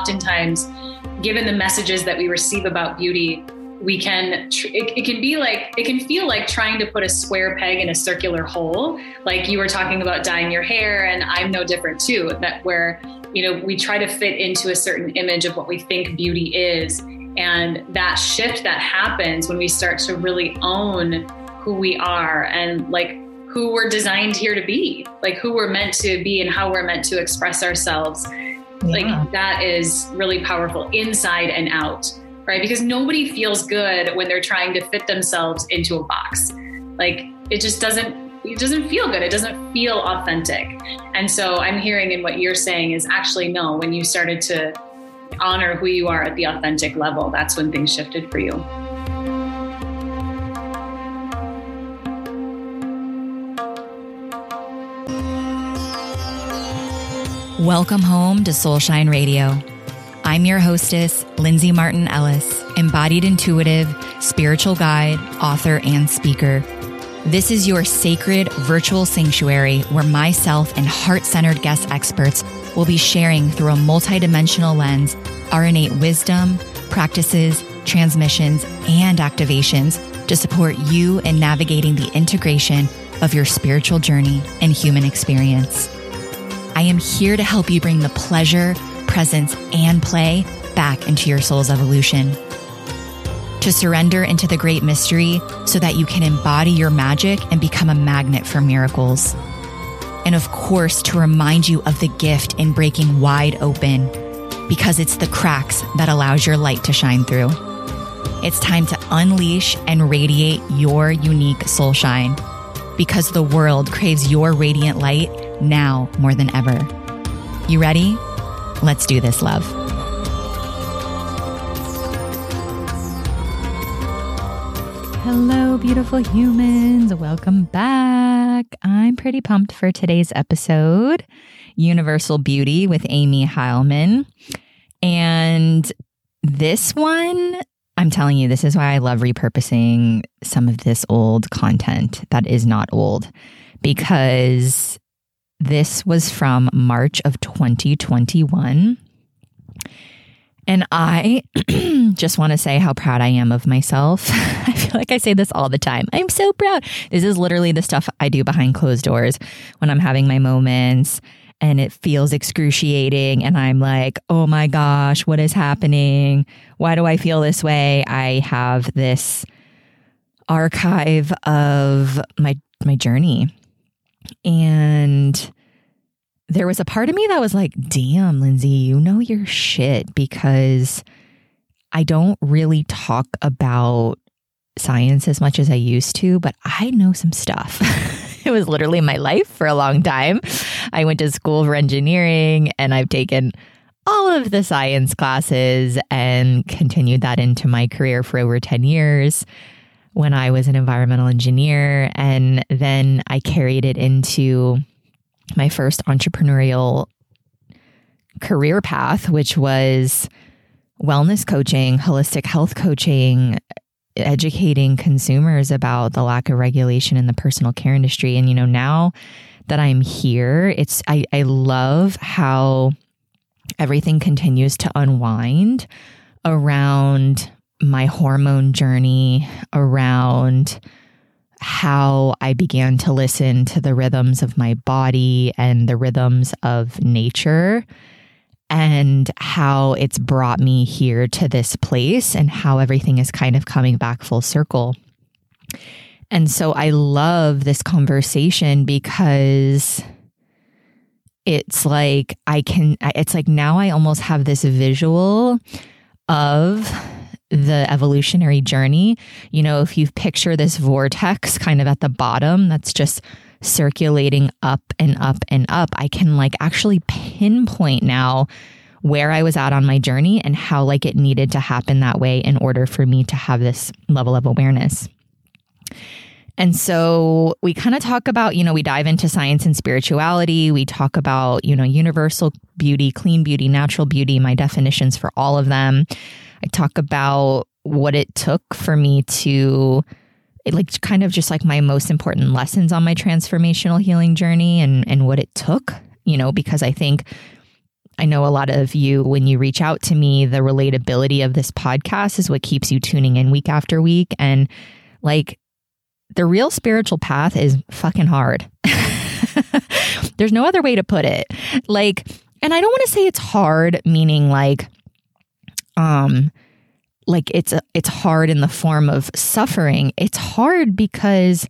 oftentimes, given the messages that we receive about beauty, we can tr- it, it, can be like it can feel like trying to put a square peg in a circular hole. Like you were talking about dyeing your hair and i'm no different too that where you know we try to fit into a certain image of what we think beauty is. And that shift that happens when we start to really own who we are and like who we're designed here to be, like who we're meant to be and how we're meant to express ourselves. Yeah. Like that is really powerful inside and out, right? Because nobody feels good when they're trying to fit themselves into a box. Like it just doesn't it doesn't feel good. It doesn't feel authentic. And so I'm hearing in what you're saying is actually no, when you started to honor who you are at the authentic level, that's when things shifted for you. Welcome home to Soulshine Radio. I'm your hostess, Lindsay Martin Ellis, embodied intuitive, spiritual guide, author, and speaker. This is your sacred virtual sanctuary where myself and heart centered guest experts will be sharing through a multidimensional lens our innate wisdom, practices, transmissions, and activations to support you in navigating the integration of your spiritual journey and human experience. I am here to help you bring the pleasure, presence, and play back into your soul's evolution. To surrender into the great mystery so that you can embody your magic and become a magnet for miracles. And of course, to remind you of the gift in breaking wide open because it's the cracks that allows your light to shine through. It's time to unleash and radiate your unique soul shine because the world craves your radiant light now more than ever. You ready? Let's do this, love. Hello, beautiful humans. Welcome back. I'm pretty pumped for today's episode Universal Beauty with Amy Heilman. And this one, I'm telling you, this is why I love repurposing some of this old content that is not old because this was from March of 2021. And I just want to say how proud I am of myself. I feel like I say this all the time. I'm so proud. This is literally the stuff I do behind closed doors when I'm having my moments and it feels excruciating. And I'm like, oh my gosh, what is happening? Why do I feel this way? I have this archive of my my journey and there was a part of me that was like, damn, Lindsay, you know your shit because I don't really talk about science as much as I used to, but I know some stuff. it was literally my life for a long time. I went to school for engineering and I've taken all of the science classes and continued that into my career for over 10 years when I was an environmental engineer. And then I carried it into my first entrepreneurial career path, which was wellness coaching, holistic health coaching, educating consumers about the lack of regulation in the personal care industry. And, you know, now that I'm here, it's, I, I love how everything continues to unwind around my hormone journey around how I began to listen to the rhythms of my body and the rhythms of nature and how it's brought me here to this place and how everything is kind of coming back full circle. And so I love this conversation because it's like I can, it's like now I almost have this visual of the evolutionary journey. You know, if you picture this vortex kind of at the bottom that's just circulating up and up and up, I can like actually pinpoint now where I was at on my journey and how like it needed to happen that way in order for me to have this level of awareness. And so we kind of talk about, you know, we dive into science and spirituality. We talk about, you know, universal beauty, clean beauty, natural beauty, my definitions for all of them. I talk about what it took for me to like kind of just like my most important lessons on my transformational healing journey and and what it took, you know, because I think I know a lot of you, when you reach out to me, the relatability of this podcast is what keeps you tuning in week after week. And like the real spiritual path is fucking hard. There's no other way to put it. Like, and I don't want to say it's hard, meaning like, um, like it's a, it's hard in the form of suffering. It's hard because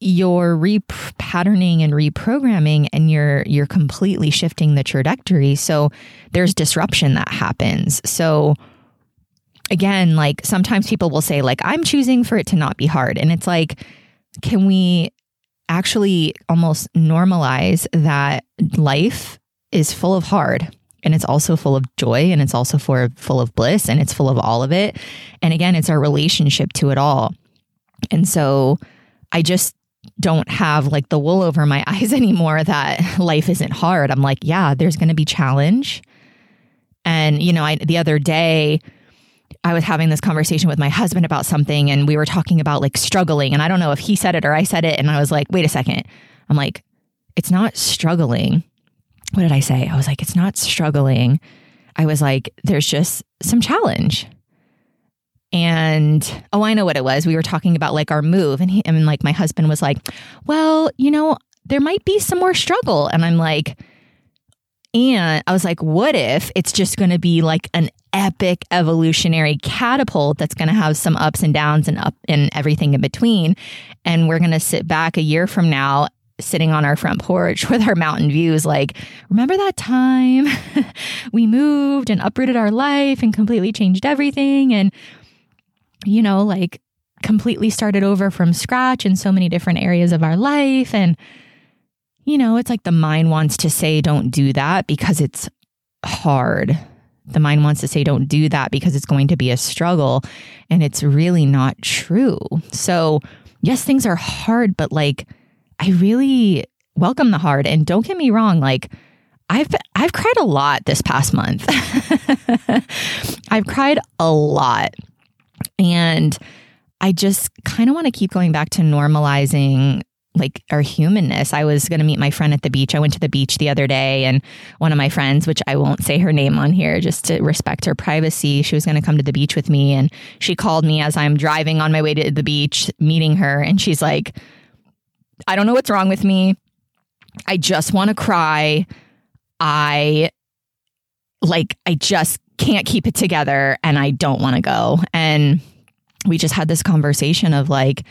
you're repatterning and reprogramming and you're you're completely shifting the trajectory. So there's disruption that happens. So again, like sometimes people will say like I'm choosing for it to not be hard and it's like can we actually almost normalize that life is full of hard and it's also full of joy and it's also for, full of bliss and it's full of all of it. And again, it's our relationship to it all. And so I just don't have like the wool over my eyes anymore that life isn't hard. I'm like, yeah, there's going to be challenge. And you know, I the other day I was having this conversation with my husband about something and we were talking about like struggling and I don't know if he said it or I said it and I was like, "Wait a second. I'm like, it's not struggling what did I say? I was like, it's not struggling. I was like, there's just some challenge. And oh, I know what it was. We were talking about like our move, and he, and like my husband was like, well, you know, there might be some more struggle. And I'm like, and I was like, what if it's just going to be like an epic evolutionary catapult that's going to have some ups and downs and up and everything in between. And we're going to sit back a year from now sitting on our front porch with our mountain views like remember that time we moved and uprooted our life and completely changed everything and you know like completely started over from scratch in so many different areas of our life? And you know it's like the mind wants to say don't do that because it's hard. The mind wants to say don't do that because it's going to be a struggle and it's really not true. So yes things are hard but like I really welcome the hard. And don't get me wrong, like I've I've cried a lot this past month. I've cried a lot. And I just kind of want to keep going back to normalizing like our humanness. I was going to meet my friend at the beach. I went to the beach the other day and one of my friends, which I won't say her name on here just to respect her privacy, she was going to come to the beach with me and she called me as I'm driving on my way to the beach meeting her and she's like, I don't know what's wrong with me. I just want to cry. I like, I just can't keep it together and I don't want to go. And we just had this conversation of like,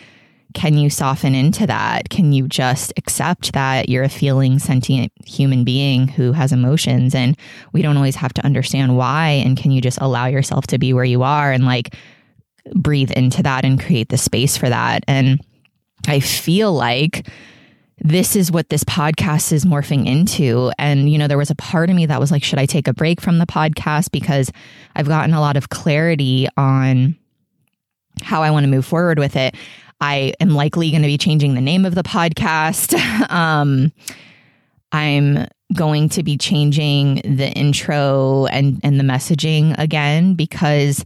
can you soften into that? Can you just accept that you're a feeling, sentient human being who has emotions and we don't always have to understand why? And can you just allow yourself to be where you are and like breathe into that and create the space for that? And I feel like this is what this podcast is morphing into. And, you know, there was a part of me that was like, should I take a break from the podcast? Because I've gotten a lot of clarity on how I want to move forward with it. I am likely going to be changing the name of the podcast. um, I'm going to be changing the intro and, and the messaging again because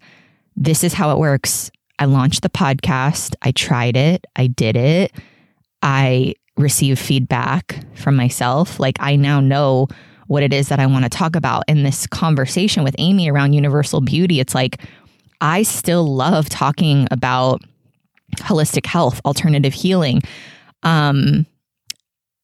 this is how it works I launched the podcast. I tried it. I did it. I received feedback from myself. Like I now know what it is that I want to talk about in this conversation with Amy around universal beauty. It's like I still love talking about holistic health, alternative healing. Um,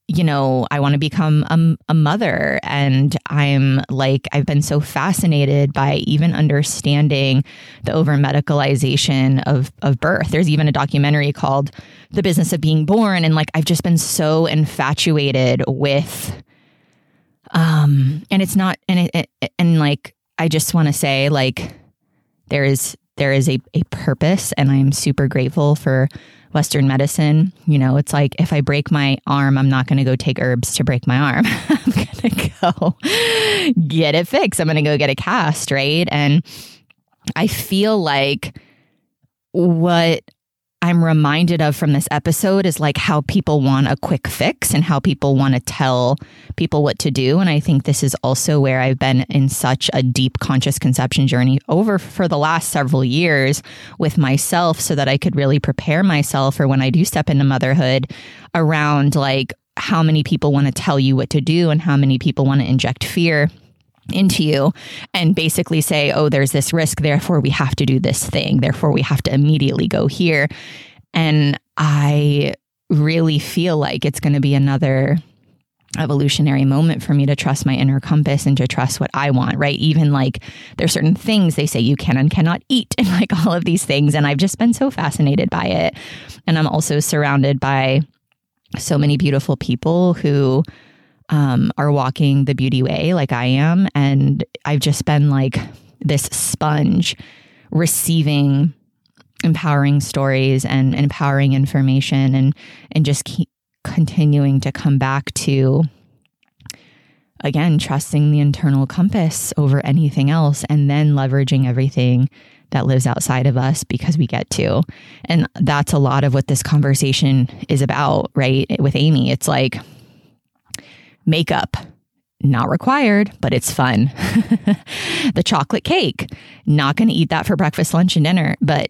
you know, I want to become a, a, mother. And I'm like, I've been so fascinated by even understanding the over medicalization of, of birth. There's even a documentary called The Business of Being Born. And like, I've just been so infatuated with, um, and it's not, and it, it and like, I just want to say, like, there is, there is a, a purpose, and I'm super grateful for Western medicine, you know, it's like if I break my arm, I'm not going to go take herbs to break my arm. I'm going to go get it fixed. I'm going to go get a cast, right? And I feel like what I'm reminded of from this episode is like how people want a quick fix and how people want to tell people what to do. And I think this is also where I've been in such a deep conscious conception journey over for the last several years with myself so that I could really prepare myself for when I do step into motherhood around like how many people want to tell you what to do and how many people want to inject fear into you and basically say, oh, there's this risk, therefore we have to do this thing, therefore we have to immediately go here. And I really feel like it's going to be another evolutionary moment for me to trust my inner compass and to trust what I want, right? Even like there's certain things they say you can and cannot eat and like all of these things. And I've just been so fascinated by it. And I'm also surrounded by so many beautiful people who um, are walking the beauty way like I am. And I've just been like this sponge receiving empowering stories and, empowering information and and just keep continuing to come back to again trusting the internal compass over anything else and then leveraging everything that lives outside of us because we get to and that's a lot of what this conversation is about right with amy it's like makeup not required, but it's fun. the chocolate cake, not going to eat that for breakfast, lunch, and dinner, but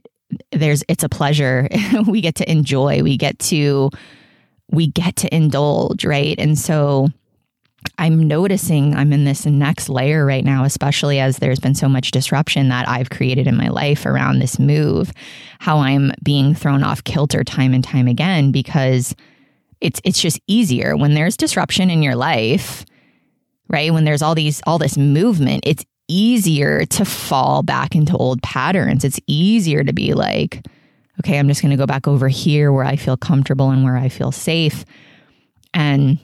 there's it's a pleasure. we get to enjoy. We get to we get to indulge, right? And so I'm noticing I'm in this next layer right now, especially as there's been so much disruption that I've created in my life around this move, how I'm being thrown off kilter time and time again because it's it's just easier when there's disruption in your life, right? When there's all these all this movement, it's easier to fall back into old patterns. It's easier to be like, okay, I'm just going to go back over here where I feel comfortable and where I feel safe. And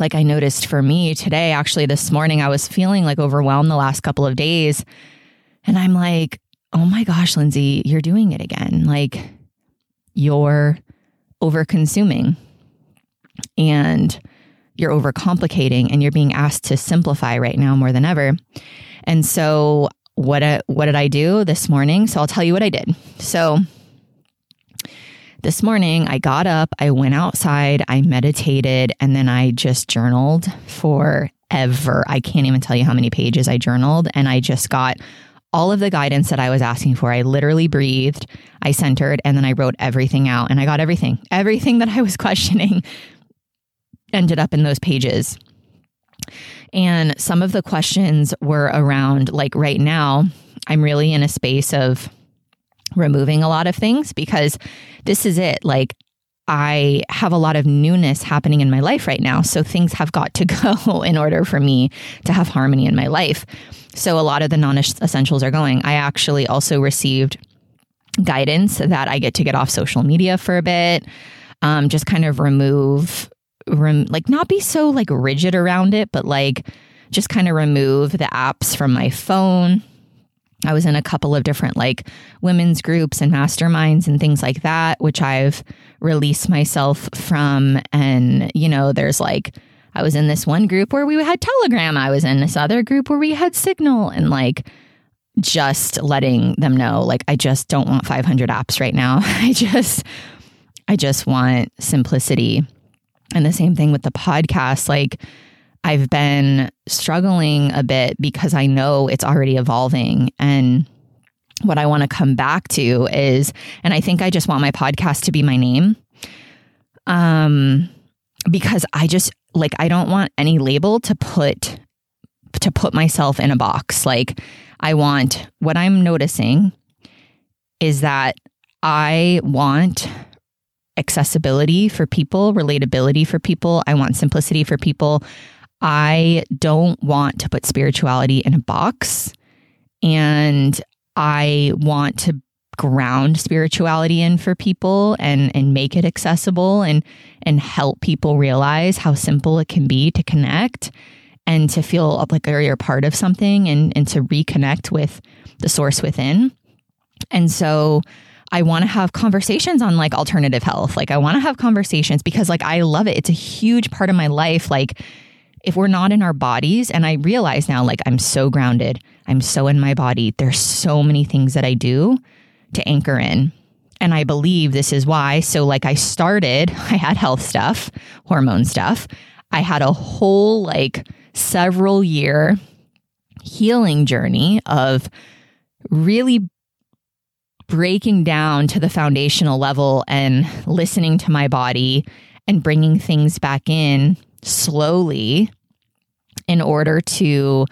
like I noticed for me today, actually, this morning, I was feeling like overwhelmed the last couple of days. And I'm like, oh my gosh, Lindsay, you're doing it again. Like you're over consuming and you're overcomplicating and you're being asked to simplify right now more than ever. And so what uh, what did I do this morning? So I'll tell you what I did. So this morning I got up, I went outside, I meditated, and then I just journaled forever. I can't even tell you how many pages I journaled and I just got all of the guidance that I was asking for. I literally breathed, I centered, and then I wrote everything out and I got everything. Everything that I was questioning ended up in those pages. And some of the questions were around, like right now, I'm really in a space of removing a lot of things because this is it. Like, I have a lot of newness happening in my life right now. So things have got to go in order for me to have harmony in my life. So a lot of the non essentials are going. I actually also received guidance that I get to get off social media for a bit, um, just kind of remove rem- like not be so like rigid around it, but like just kind of remove the apps from my phone. I was in a couple of different like women's groups and masterminds and things like that, which I've released myself from. And, you know, there's like, I was in this one group where we had Telegram. I was in this other group where we had Signal and like just letting them know, like, I just don't want 500 apps right now. I just, I just want simplicity and the same thing with the podcast. Like, I've been struggling a bit because I know it's already evolving. And what I want to come back to is, and I think I just want my podcast to be my name. Um, because I just like, I don't want any label to put, to put myself in a box. Like, I want what I'm noticing is that I want accessibility for people, relatability for people. I want simplicity for people. I don't want to put spirituality in a box. And I want to ground spirituality in for people and and make it accessible and and help people realize how simple it can be to connect and to feel like you're part of something and and to reconnect with the source within. And so I want to have conversations on like alternative health. Like I want to have conversations because like I love it. It's a huge part of my life. Like if we're not in our bodies and I realize now like I'm so grounded. I'm so in my body. There's so many things that I do to anchor in. And I believe this is why. So like I started, I had health stuff, hormone stuff. I had a whole like several year healing journey of really breaking down to the foundational level and listening to my body and bringing things back in slowly in order to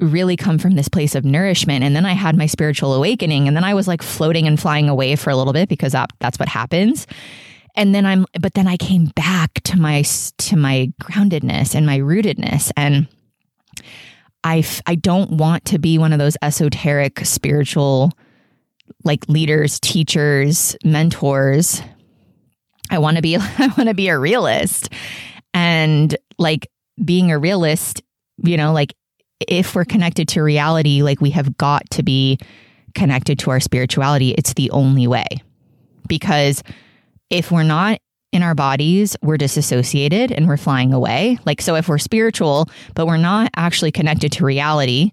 really come from this place of nourishment. And then I had my spiritual awakening. And then I was like floating and flying away for a little bit because that, that's what happens. And then I'm, but then I came back to my, to my groundedness and my rootedness. And I, I don't want to be one of those esoteric spiritual like leaders, teachers, mentors. I want to be, I want to be a realist. And like being a realist, you know, like if we're connected to reality, like we have got to be connected to our spirituality. It's the only way. Because if we're not in our bodies, we're disassociated and we're flying away. Like, so if we're spiritual, but we're not actually connected to reality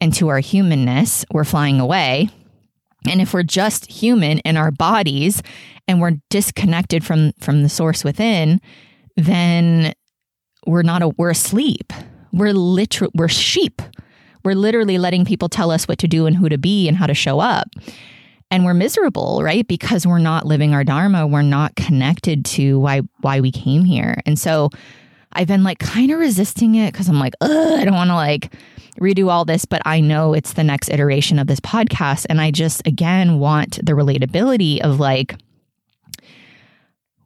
and to our humanness, we're flying away. And if we're just human in our bodies and we're disconnected from from the source within, then we're not a we're asleep. We're literal we're sheep. We're literally letting people tell us what to do and who to be and how to show up. And we're miserable, right? Because we're not living our dharma, we're not connected to why why we came here. And so I've been like kind of resisting it because I'm like, I don't want to like redo all this, but I know it's the next iteration of this podcast. And I just, again, want the relatability of like,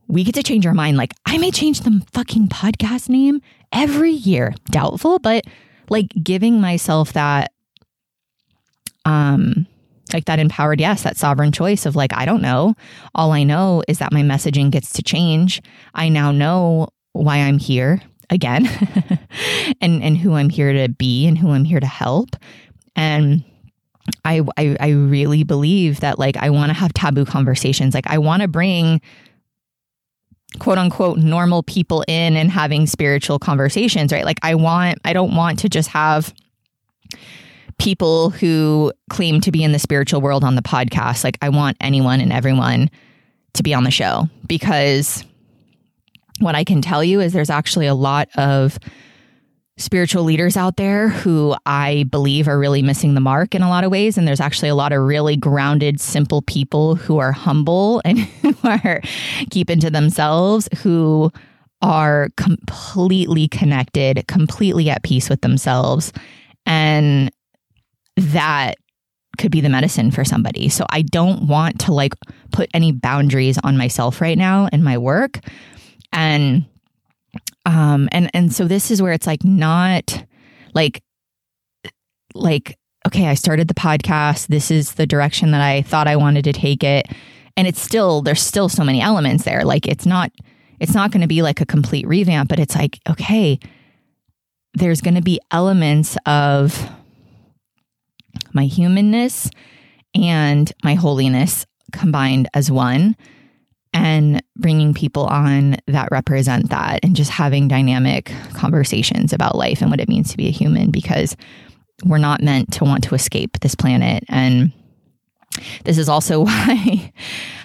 we get to change our mind. Like, I may change the fucking podcast name every year. Doubtful, but like giving myself that, um, like that empowered yes, that sovereign choice of like, I don't know. All I know is that my messaging gets to change. I now know why I'm here again and, and who I'm here to be and who I'm here to help. And I, I, I really believe that like I want to have taboo conversations. Like I want to bring quote unquote normal people in and having spiritual conversations, right? Like I want, I don't want to just have people who claim to be in the spiritual world on the podcast. Like I want anyone and everyone to be on the show because what I can tell you is there's actually a lot of spiritual leaders out there who I believe are really missing the mark in a lot of ways. And there's actually a lot of really grounded, simple people who are humble and who are keeping to themselves, who are completely connected, completely at peace with themselves. And that could be the medicine for somebody. So I don't want to like put any boundaries on myself right now in my work. And um and and so this is where it's like not like like okay, I started the podcast. This is the direction that I thought I wanted to take it. And it's still there's still so many elements there. Like it's not it's not going to be like a complete revamp, but it's like okay, there's going to be elements of my humanness and my holiness combined as one and bringing people on that represent that and just having dynamic conversations about life and what it means to be a human because we're not meant to want to escape this planet and this is also why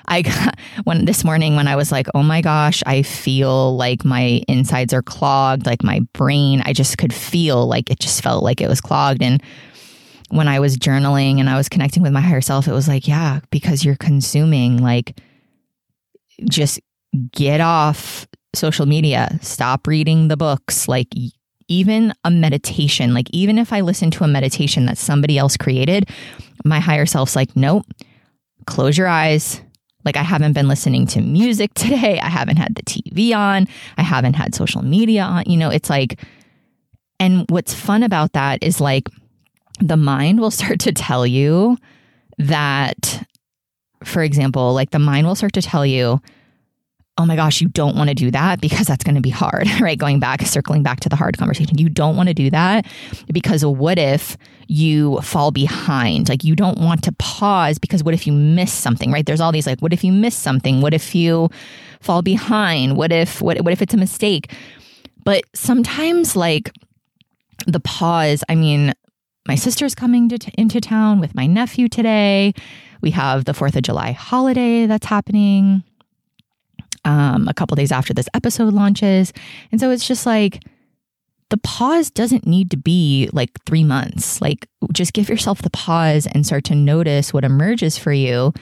I got when this morning when I was like, oh my gosh, I feel like my insides are clogged, like my brain, I just could feel like it just felt like it was clogged. And when I was journaling and I was connecting with my higher self, it was like, yeah, because you're consuming, like, just get off social media, stop reading the books, like, even a meditation, like, even if I listen to a meditation that somebody else created, my higher self's like, nope, close your eyes. Like, I haven't been listening to music today. I haven't had the TV on. I haven't had social media on. You know, it's like, and what's fun about that is like, the mind will start to tell you that, for example, like the mind will start to tell you, oh my gosh, you don't want to do that because that's going to be hard, right? Going back, circling back to the hard conversation. You don't want to do that because what if you fall behind? Like you don't want to pause because what if you miss something, right? There's all these like, what if you miss something? What if you fall behind? What if, what, what if it's a mistake? But sometimes like the pause, I mean, my sister's coming to t- into town with my nephew today. We have the 4th of July holiday that's happening um, a couple days after this episode launches. And so it's just like the pause doesn't need to be like three months. Like just give yourself the pause and start to notice what emerges for you.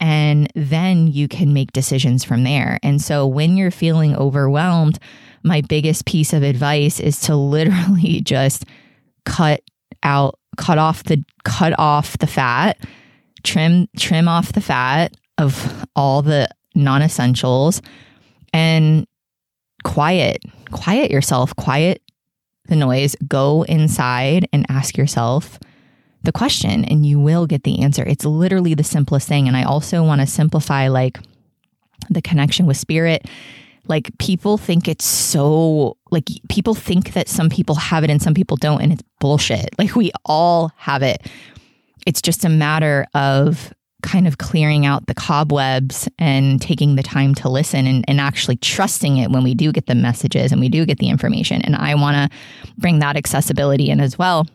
And then you can make decisions from there. And so when you're feeling overwhelmed, my biggest piece of advice is to literally just cut out, cut off the cut off the fat, trim trim off the fat of all the non-essentials and quiet, quiet yourself, quiet the noise, go inside and ask yourself the question and you will get the answer. It's literally the simplest thing. And I also want to simplify like the connection with spirit. Like people think it's so like people think that some people have it and some people don't and it's bullshit. Like we all have it it's just a matter of kind of clearing out the cobwebs and taking the time to listen and, and actually trusting it when we do get the messages and we do get the information and i want to bring that accessibility in as well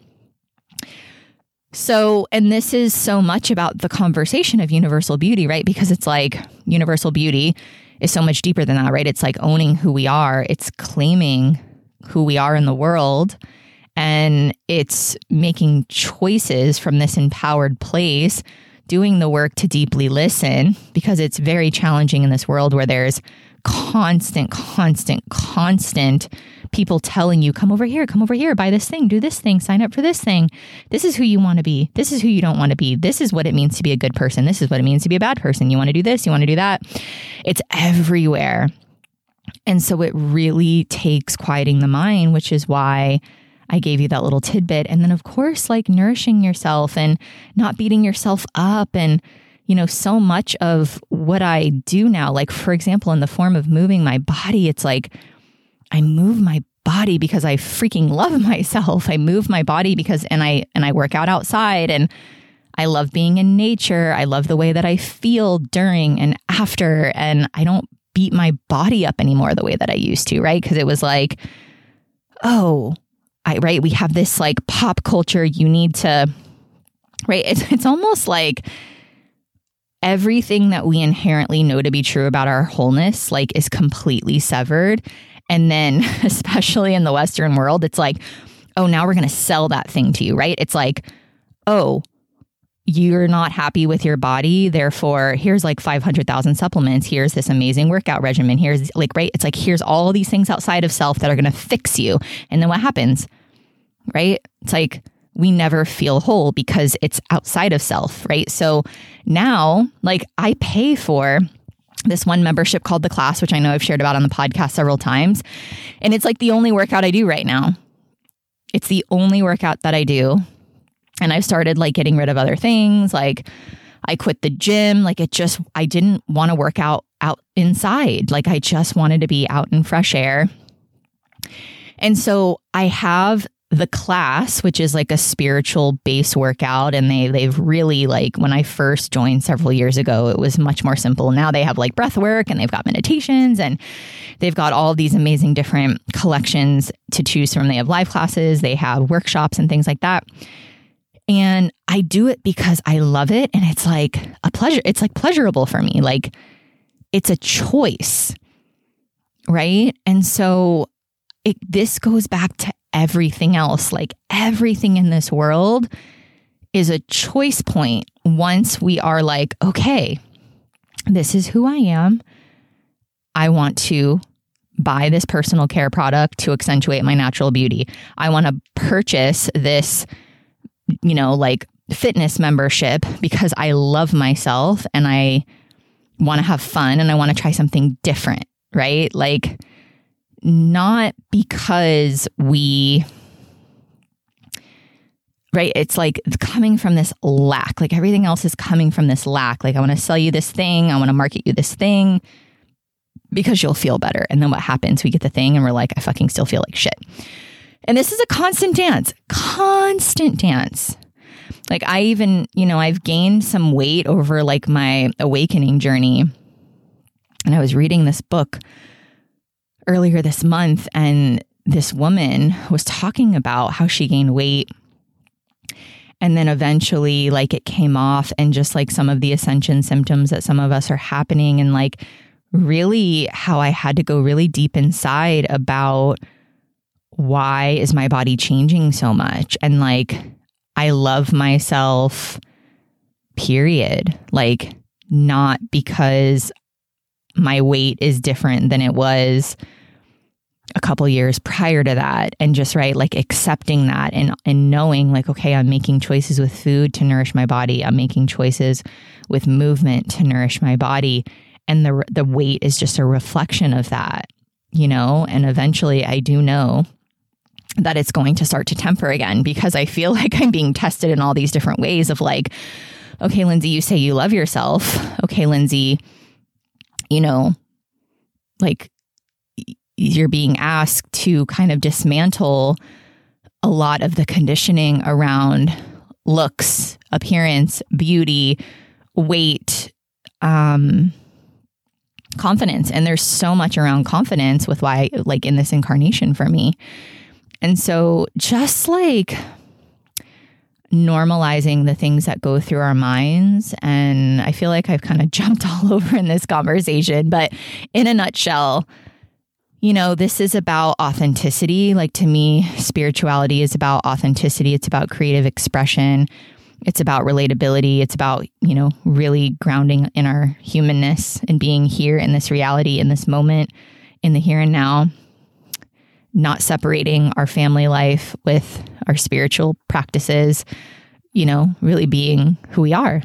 so, and this is so much about the conversation of universal beauty, right? Because it's like universal beauty is so much deeper than that, right? It's like owning who we are, it's claiming who we are in the world, and it's making choices from this empowered place, doing the work to deeply listen because it's very challenging in this world where there's constant, constant, constant people telling you, come over here, come over here, buy this thing, do this thing, sign up for this thing. This is who you want to be. This is who you don't want to be. This is what it means to be a good person. This is what it means to be a bad person. You want to do this, you want to do that. It's everywhere. And so it really takes quieting the mind, which is why I gave you that little tidbit. And then, of course, like nourishing yourself and not beating yourself up. And, you know, so much of what I do now, like, for example, in the form of moving my body, it's like, I move my body because I freaking love myself. I move my body because and I and I work out outside and I love being in nature. I love the way that I feel during and after and I don't beat my body up anymore the way that I used to, right? Because it was like oh, I right, we have this like pop culture you need to right? It's it's almost like everything that we inherently know to be true about our wholeness like is completely severed and then, especially in the Western world, it's like, oh, now we're going to sell that thing to you, right? It's like, oh, you're not happy with your body. Therefore, here's like 500,000 supplements. Here's this amazing workout regimen. Here's like, right? It's like, here's all these things outside of self that are going to fix you. And then what happens, right? It's like, we never feel whole because it's outside of self, right? So now, like, I pay for this one membership called the class, which I know I've shared about on the podcast several times. And it's like the only workout I do right now. It's the only workout that I do. And I've started like getting rid of other things. Like I quit the gym. Like it just, I didn't want to work out out inside. Like I just wanted to be out in fresh air. And so I have the class, which is like a spiritual base workout, and they they've really like when I first joined several years ago, it was much more simple. Now they have like breath work and they've got meditations and they've got all these amazing different collections to choose from. They have live classes, they have workshops and things like that. And I do it because I love it and it's like a pleasure. It's like pleasurable for me. Like it's a choice. Right. And so it, this goes back to everything else. Like everything in this world is a choice point once we are like, okay, this is who I am. I want to buy this personal care product to accentuate my natural beauty. I want to purchase this, you know, like fitness membership because I love myself and I want to have fun and I want to try something different, right? Like, not because we right? It's like coming from this lack like everything else is coming from this lack. Like i want to sell you this thing i want to market you this thing because you'll feel better. And then what happens? We get the thing and we're like i fucking still feel like shit and this is a constant dance constant dance like i even you know i've gained some weight over like my awakening journey and i was reading this book earlier this month, and this woman was talking about how she gained weight. And then eventually, like it came off, and just like some of the ascension symptoms that some of us are happening, and like really how I had to go really deep inside about why is my body changing so much? And like, I love myself, period. Like, not because my weight is different than it was a couple years prior to that and just right like accepting that and and knowing like okay I'm making choices with food to nourish my body I'm making choices with movement to nourish my body and the the weight is just a reflection of that you know and eventually I do know that it's going to start to temper again because I feel like I'm being tested in all these different ways of like okay Lindsay you say you love yourself okay Lindsay you know like you're being asked to kind of dismantle a lot of the conditioning around looks, appearance, beauty, weight, um, confidence. And there's so much around confidence with why, like in this incarnation for me. And so just like normalizing the things that go through our minds. And I feel like I've kind of jumped all over in this conversation, but in a nutshell, you know, this is about authenticity. Like to me, spirituality is about authenticity, it's about creative expression, it's about relatability, it's about, you know, really grounding in our humanness and being here in this reality, in this moment, in the here and now, not separating our family life with our spiritual practices, you know, really being who we are,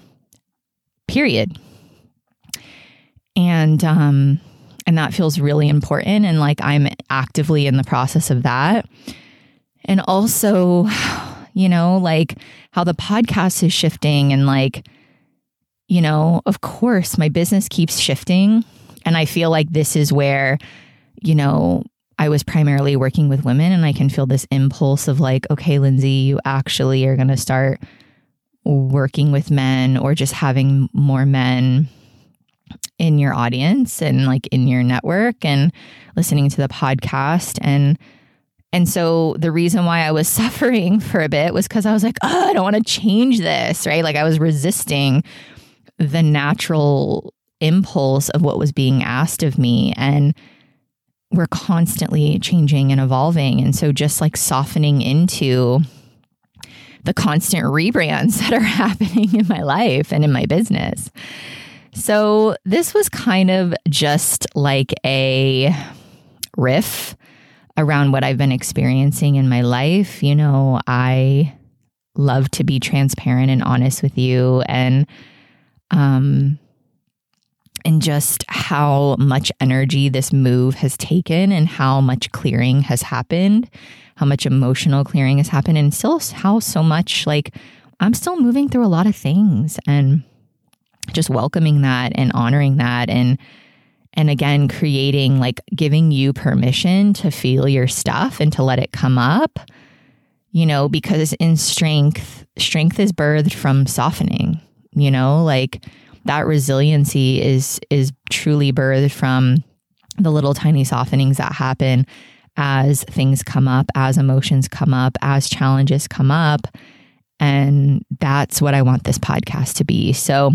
period. And, um, and that feels really important. And like I'm actively in the process of that. And also, you know, like how the podcast is shifting and like, you know, of course, my business keeps shifting. And I feel like this is where, you know, I was primarily working with women and I can feel this impulse of like, okay, Lindsay, you actually are going to start working with men or just having more men in your audience and like in your network and listening to the podcast and and so the reason why I was suffering for a bit was cuz I was like, "Oh, I don't want to change this," right? Like I was resisting the natural impulse of what was being asked of me and we're constantly changing and evolving and so just like softening into the constant rebrands that are happening in my life and in my business. So, this was kind of just like a riff around what I've been experiencing in my life. You know, I love to be transparent and honest with you and um and just how much energy this move has taken and how much clearing has happened, how much emotional clearing has happened and still how so much like I'm still moving through a lot of things and just welcoming that and honoring that and and again creating like giving you permission to feel your stuff and to let it come up you know because in strength strength is birthed from softening you know like that resiliency is is truly birthed from the little tiny softenings that happen as things come up as emotions come up as challenges come up and that's what i want this podcast to be so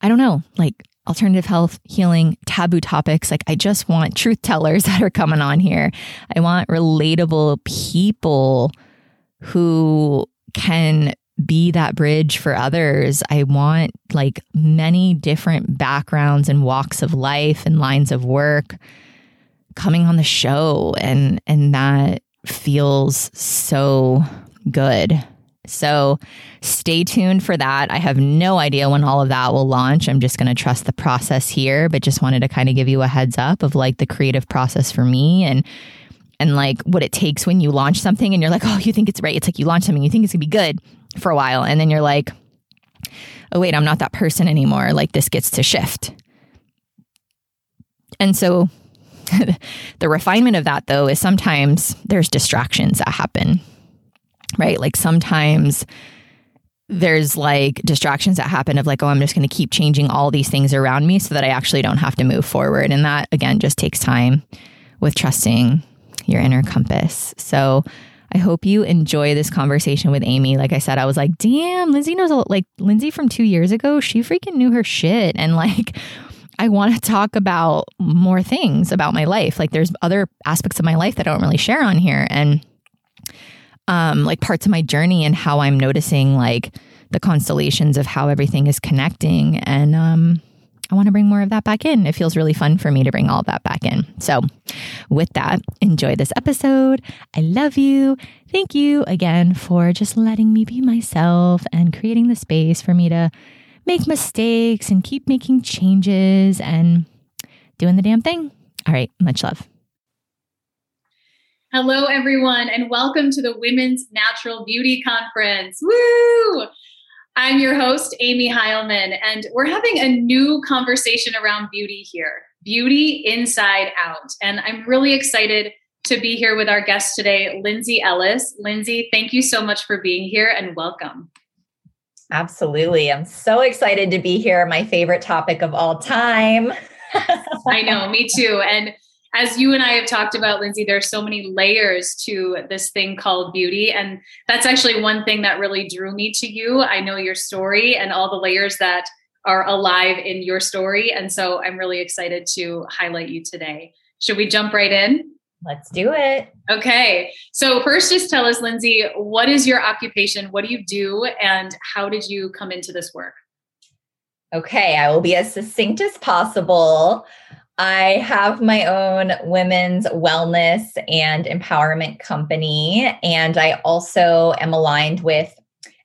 I don't know, like alternative health, healing, taboo topics. Like, I just want truth tellers that are coming on here. I want relatable people who can be that bridge for others. I want like many different backgrounds and walks of life and lines of work coming on the show and and that feels so good. So stay tuned for that. I have no idea when all of that will launch. I'm just going to trust the process here, but just wanted to kind of give you a heads up of like the creative process for me and and like what it takes when you launch something and you're like, "Oh, you think it's right." It's like you launch something, you think it's going to be good for a while, and then you're like, "Oh, wait, I'm not that person anymore." Like this gets to shift. And so the refinement of that though is sometimes there's distractions that happen right? Like sometimes there's like distractions that happen of like, oh, I'm just going to keep changing all these things around me so that I actually don't have to move forward. And that again just takes time with trusting your inner compass. So I hope you enjoy this conversation with Amy. Like I said, I was like, damn, Lindsay knows a, like Lindsay from two years ago, she freaking knew her shit. And like, I want to talk about more things about my life. Like, there's other aspects of my life that I don't really share on here. And um, like parts of my journey and how I'm noticing like the constellations of how everything is connecting. And um, I want to bring more of that back in. It feels really fun for me to bring all that back in. So, with that, enjoy this episode. I love you. Thank you again for just letting me be myself and creating the space for me to make mistakes and keep making changes and doing the damn thing. All right, much love. Hello, everyone, and welcome to the Women's Natural Beauty Conference. Woo! I'm your host, Amy Heilman, and we're having a new conversation around beauty here beauty inside out. And I'm really excited to be here with our guest today, Lindsay Ellis. Lindsay, thank you so much for being here and welcome. Absolutely. I'm so excited to be here. My favorite topic of all time. I know, me too. And as you and I have talked about, Lindsay, there's so many layers to this thing called beauty. And that's actually one thing that really drew me to you. I know your story and all the layers that are alive in your story. And so I'm really excited to highlight you today. Should we jump right in? Let's do it. Okay. So, first, just tell us, Lindsay, what is your occupation? What do you do? And how did you come into this work? Okay. I will be as succinct as possible. I have my own women's wellness and empowerment company. And I also am aligned with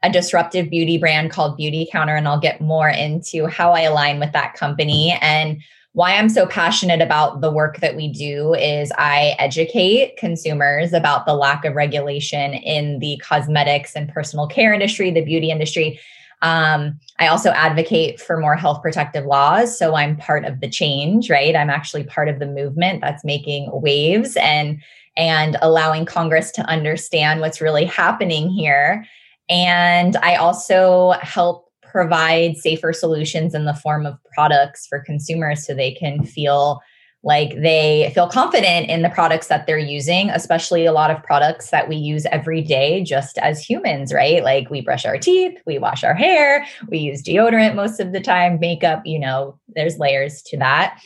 a disruptive beauty brand called Beauty Counter. And I'll get more into how I align with that company. And why I'm so passionate about the work that we do is I educate consumers about the lack of regulation in the cosmetics and personal care industry, the beauty industry, um, I also advocate for more health protective laws. So I'm part of the change, right? I'm actually part of the movement that's making waves and and allowing Congress to understand what's really happening here. And I also help provide safer solutions in the form of products for consumers so they can feel like they feel confident in the products that they're using especially a lot of products that we use every day just as humans right? Like we brush our teeth we wash our hair we use deodorant most of the time makeup you know there's layers to that.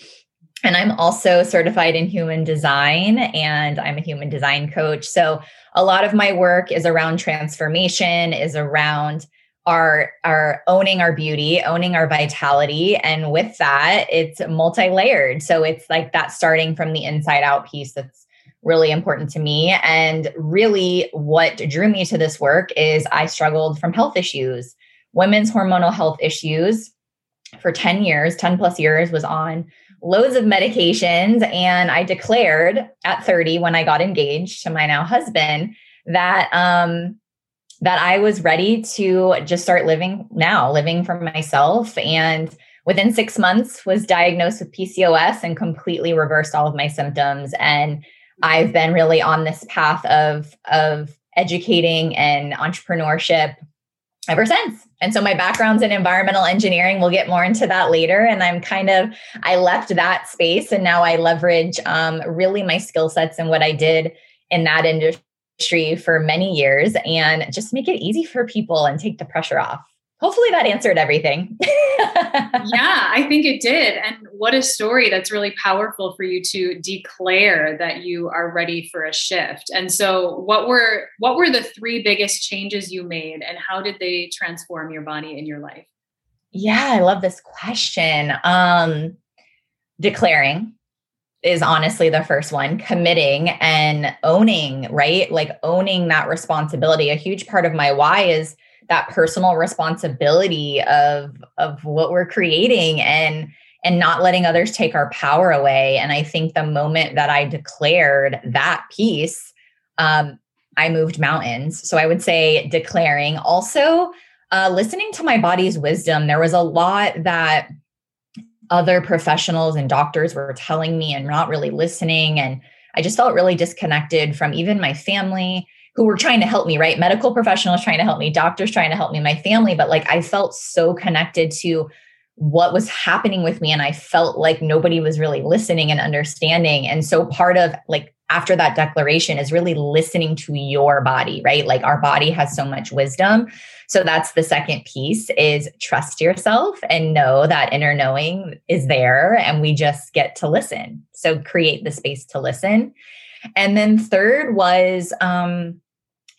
And i'm also certified in human design and i'm a human design coach. So a lot of my work is around transformation is around are are owning our beauty owning our vitality. And with that it's multi-layered. So it's like that starting from the inside out piece that's really important to me. And really what drew me to this work is i struggled from health issues. Women's hormonal health issues for 10 years 10 plus years was on loads of medications. And i declared at 30 when i got engaged to my now husband that um that I was ready to just start living now, living for myself. And within six months was diagnosed with PCOS and completely reversed all of my symptoms. And I've been really on this path of, of educating and entrepreneurship ever since. And so my background's in environmental engineering. We'll get more into that later. And I'm kind of, I left that space and now I leverage um, really my skill sets and what I did in that industry industry for many years and just make it easy for people and take the pressure off. Hopefully that answered everything. yeah, I think it did. And what a story that's really powerful for you to declare that you are ready for a shift. And so what were what were the three biggest changes you made and how did they transform your body and your life? Yeah, I love this question. Um declaring is honestly the first one committing and owning right? Like owning that responsibility. A huge part of my why is that personal responsibility of of what we're creating and and not letting others take our power away. And i think the moment that i declared that piece um, i moved mountains. So i would say declaring. Also uh, listening to my body's wisdom. There was a lot that other professionals and doctors were telling me and not really listening. And I just felt really disconnected from even my family who were trying to help me, right? Medical professionals trying to help me, doctors trying to help me, my family. But like I felt so connected to what was happening with me. And I felt like nobody was really listening and understanding. And so part of like after that declaration is really listening to your body, right? Like our body has so much wisdom. So that's the second piece is trust yourself and know that inner knowing is there and we just get to listen. So create the space to listen. And then third was um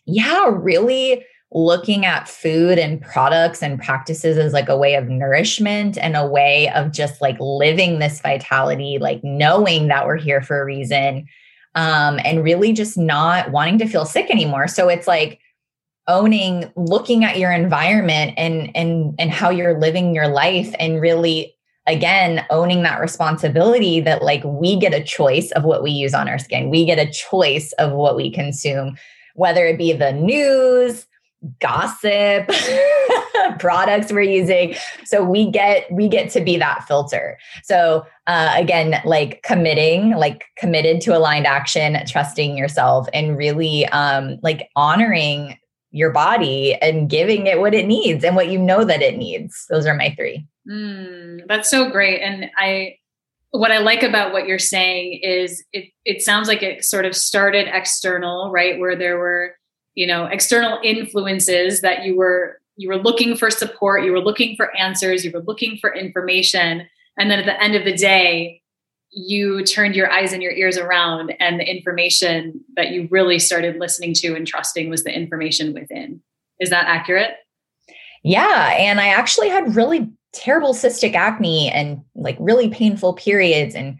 yeah, really looking at food and products and practices as like a way of nourishment and a way of just like living this vitality, like knowing that we're here for a reason, um, and really just not wanting to feel sick anymore. So it's like owning, looking at your environment and and and how you're living your life, and really again owning that responsibility that like we get a choice of what we use on our skin we get a choice of what we consume whether it be the news gossip products we're using. So we get we get to be that filter. So uh, again like committing like committed to aligned action trusting yourself and really um like honoring your body and giving it what it needs and what you know that it needs. Those are my three. Mm, that's so great. And i what I like about what you're saying is it it sounds like it sort of started external, right? Where there were you know external influences that you were you were looking for support you were looking for answers you were looking for information and then at the end of the day you turned your eyes and your ears around and the information that you really started listening to and trusting was the information within. Is that accurate? Yeah and i actually had really terrible cystic acne and like really painful periods and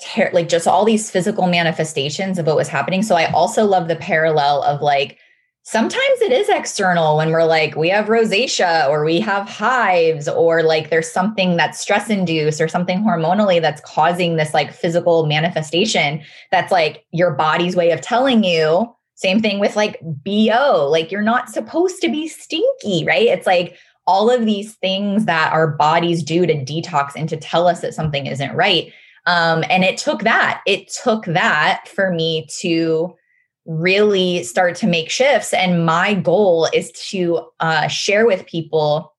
ter- like just all these physical manifestations of what was happening. So i also love the parallel of like sometimes it is external when we're like we have rosacea or we have hives or like there's something that's stress induced or something hormonally that's causing this like physical manifestation that's like your body's way of telling you. Same thing with like bo like you're not supposed to be stinky right? It's like all of these things that our bodies do to detox and to tell us that something isn't right. Um, and it took that it took that for me to really start to make shifts. And my goal is to uh, share with people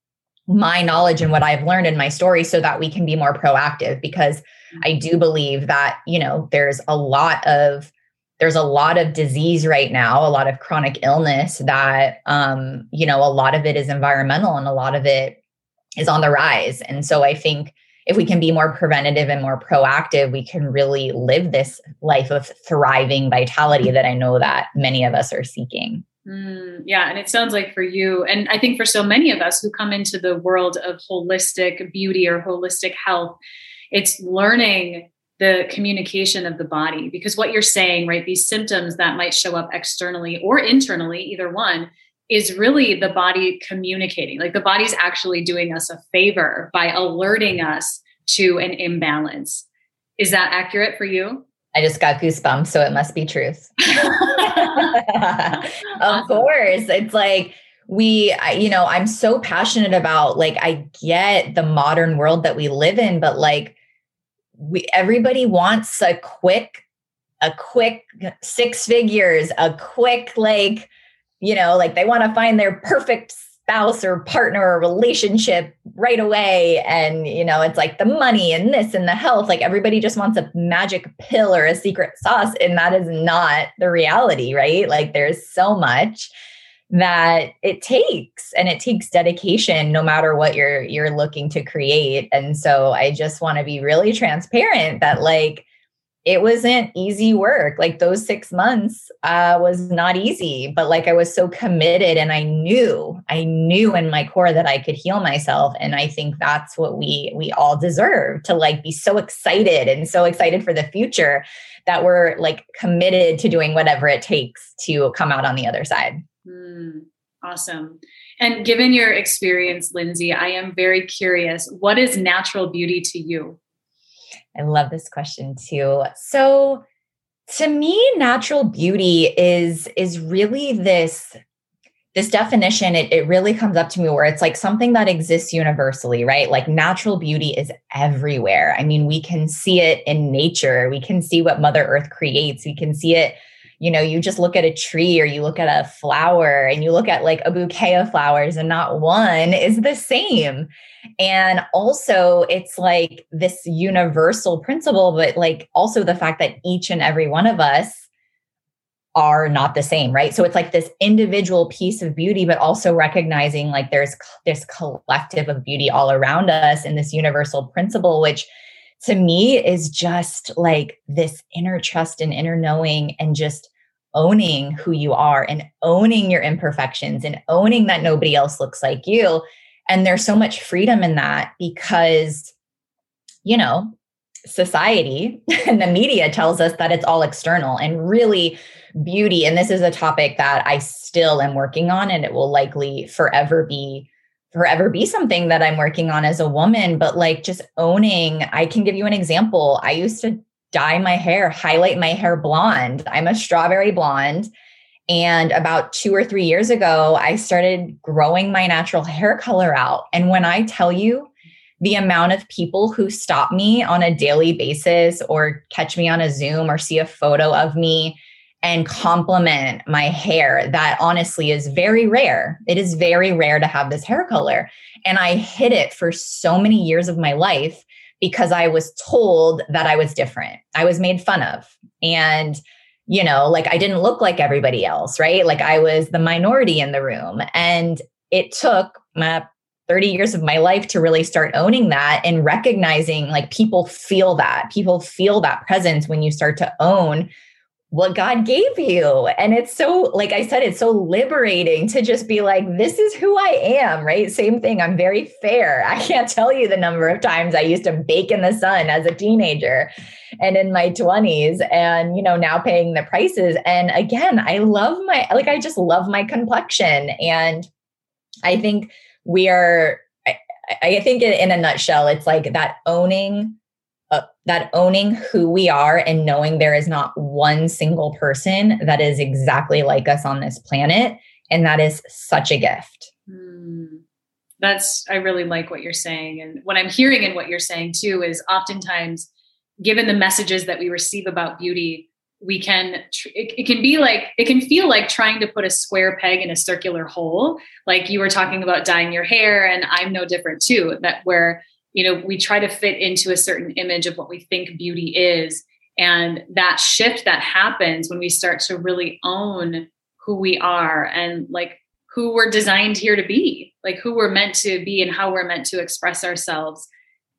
my knowledge and what I've learned in my story so that we can be more proactive because I do believe that, you know, there's a lot of there's a lot of disease right now, a lot of chronic illness that um, you know, a lot of it is environmental and a lot of it is on the rise. And so I think if we can be more preventative and more proactive, we can really live this life of thriving vitality that I know that many of us are seeking. Mm, yeah, and it sounds like for you, and I think for so many of us who come into the world of holistic beauty or holistic health, it's learning the communication of the body. Because what you're saying, right, these symptoms that might show up externally or internally, either one, is really the body communicating. Like the body's actually doing us a favor by alerting us to an imbalance. Is that accurate for you? I just got goosebumps, so it must be truth. of course. It's like, we you know i'm so passionate about like i get the modern world that we live in but like we everybody wants a quick a quick six figures a quick like you know, like they want to find their perfect spouse or partner or relationship right away. And, you know, it's like the money and this and the health. Like everybody just wants a magic pill or a secret sauce. And that is not the reality, right? Like there's so much that it takes and it takes dedication no matter what you're you're looking to create and so i just want to be really transparent that like it wasn't easy work. Like those six months uh, was not easy, but like I was so committed and I knew, I knew in my core that I could heal myself. And I think that's what we we all deserve to like be so excited and so excited for the future that we're like committed to doing whatever it takes to come out on the other side. Mm, awesome. And given your experience, Lindsay, I am very curious. What is natural beauty to you? I love this question too. So to me natural beauty is is really this this definition. It, it really comes up to me where it's like something that exists universally right? Like natural beauty is everywhere. I mean we can see it in nature. We can see what mother earth creates. We can see it you know you just look at a tree or you look at a flower and you look at like a bouquet of flowers and not one is the same. And also it's like this universal principle but like also the fact that each and every one of us are not the same right? So it's like this individual piece of beauty but also recognizing like there's this collective of beauty all around us and this universal principle which to me is just like this inner trust and inner knowing and just owning who you are and owning your imperfections and owning that nobody else looks like you. And there's so much freedom in that because, you know, society and the media tells us that it's all external and really beauty. And this is a topic that I still am working on, and it will likely forever be forever be something that I'm working on as a woman, but like just owning, I can give you an example. I used to dye my hair, highlight my hair blonde. I'm a strawberry blonde. And about two or three years ago, I started growing my natural hair color out. And when I tell you the amount of people who stop me on a daily basis or catch me on a Zoom or see a photo of me and compliment my hair. That honestly is very rare. It is very rare to have this hair color. And I hid it for so many years of my life because I was told that I was different. I was made fun of. And, you know, like I didn't look like everybody else, right? Like I was the minority in the room. And it took my 30 years of my life to really start owning that and recognizing like people feel that. People feel that presence when you start to own what God gave you. And it's so, like I said, it's so liberating to just be like, this is who I am, right? Same thing. I'm very fair. I can't tell you the number of times I used to bake in the sun as a teenager and in my 20s and, you know, now paying the prices. And again, I love my, like, I just love my complexion. And I think we are, I, I think in a nutshell, it's like that owning uh, that owning who we are and knowing there is not one single person that is exactly like us on this planet. And that is such a gift. Mm, that's i really like what you're saying. And what i'm hearing in what you're saying too is oftentimes given the messages that we receive about beauty we can it, it can be like it can feel like trying to put a square peg in a circular hole. Like you were talking about dyeing your hair and i'm no different too that where you know we try to fit into a certain image of what we think beauty is. And that shift that happens when we start to really own who we are and like who we're designed here to be like who we're meant to be and how we're meant to express ourselves